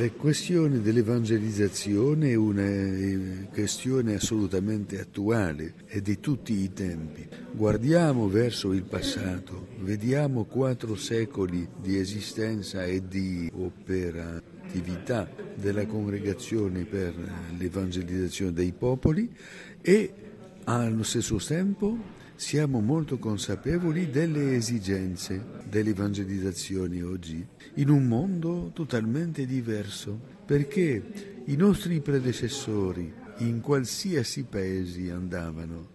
La questione dell'evangelizzazione è una questione assolutamente attuale e di tutti i tempi. Guardiamo verso il passato, vediamo quattro secoli di esistenza e di operatività della congregazione per l'evangelizzazione dei popoli e allo stesso tempo siamo molto consapevoli delle esigenze dell'evangelizzazione oggi, in un mondo totalmente diverso, perché i nostri predecessori, in qualsiasi paese andavano,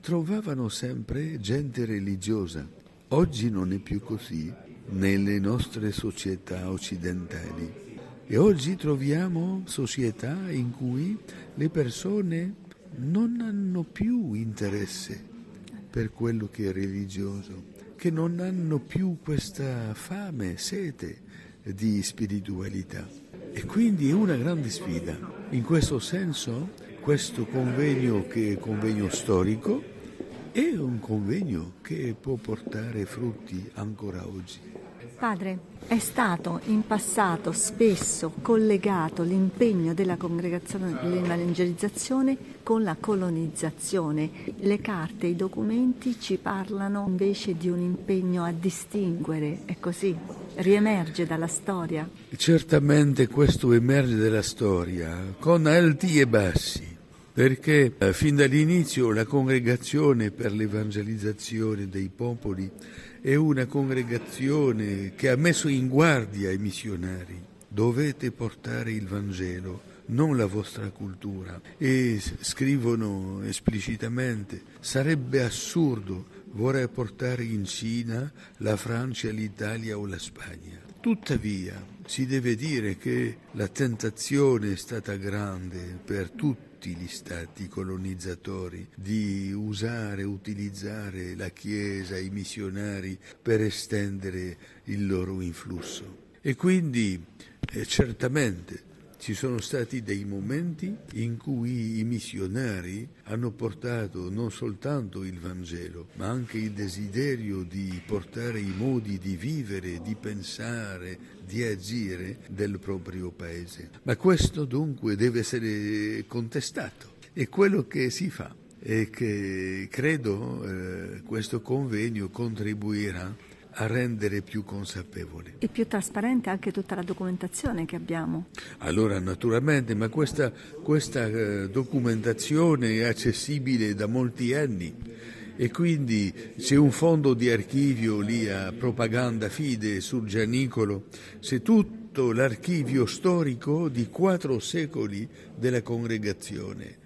trovavano sempre gente religiosa. Oggi non è più così nelle nostre società occidentali. E oggi troviamo società in cui le persone non hanno più interesse per quello che è religioso, che non hanno più questa fame, sete di spiritualità. E quindi è una grande sfida. In questo senso questo convegno che è convegno storico è un convegno che può portare frutti ancora oggi. Padre, è stato in passato spesso collegato l'impegno della congregazione dell'evangelizzazione con la colonizzazione. Le carte, i documenti ci parlano invece di un impegno a distinguere, è così? Riemerge dalla storia? Certamente questo emerge dalla storia, con alti e bassi perché eh, fin dall'inizio la congregazione per l'evangelizzazione dei popoli è una congregazione che ha messo in guardia i missionari. Dovete portare il Vangelo, non la vostra cultura. E scrivono esplicitamente, sarebbe assurdo vorrei portare in Cina la Francia, l'Italia o la Spagna. Tuttavia si deve dire che la tentazione è stata grande per tutti tutti gli stati colonizzatori di usare, utilizzare la Chiesa, i missionari per estendere il loro influsso. E quindi eh, certamente ci sono stati dei momenti in cui i missionari hanno portato non soltanto il Vangelo, ma anche il desiderio di portare i modi di vivere, di pensare, di agire del proprio paese. Ma questo dunque deve essere contestato. È quello che si fa e che credo eh, questo convegno contribuirà a rendere più consapevoli. E più trasparente anche tutta la documentazione che abbiamo. Allora, naturalmente, ma questa, questa eh, documentazione è accessibile da molti anni e quindi c'è un fondo di archivio lì a Propaganda Fide sul Gianicolo, c'è tutto l'archivio storico di quattro secoli della congregazione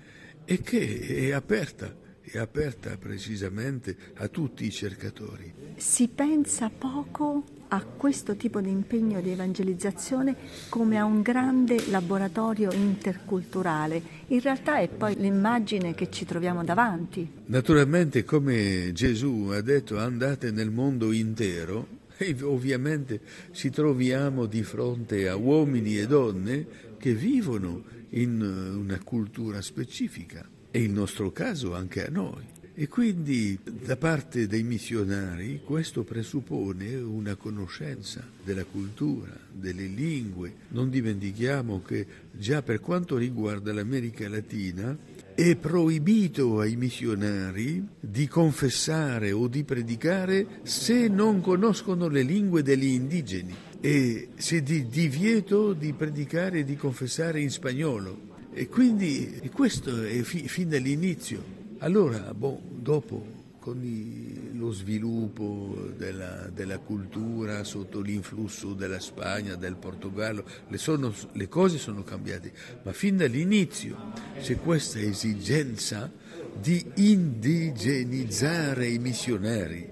e che è aperta è aperta precisamente a tutti i cercatori. Si pensa poco a questo tipo di impegno di evangelizzazione come a un grande laboratorio interculturale. In realtà è poi l'immagine che ci troviamo davanti. Naturalmente, come Gesù ha detto, andate nel mondo intero, e ovviamente ci troviamo di fronte a uomini e donne che vivono in una cultura specifica e il nostro caso anche a noi. E quindi da parte dei missionari questo presuppone una conoscenza della cultura, delle lingue. Non dimentichiamo che già per quanto riguarda l'America Latina è proibito ai missionari di confessare o di predicare se non conoscono le lingue degli indigeni e c'è di divieto di predicare e di confessare in spagnolo. E quindi e questo è fi, fin dall'inizio. Allora, boh, dopo, con i, lo sviluppo della, della, cultura sotto l'influsso della Spagna, del Portogallo, le, sono, le cose sono cambiate, ma fin dall'inizio c'è questa esigenza di indigenizzare i missionari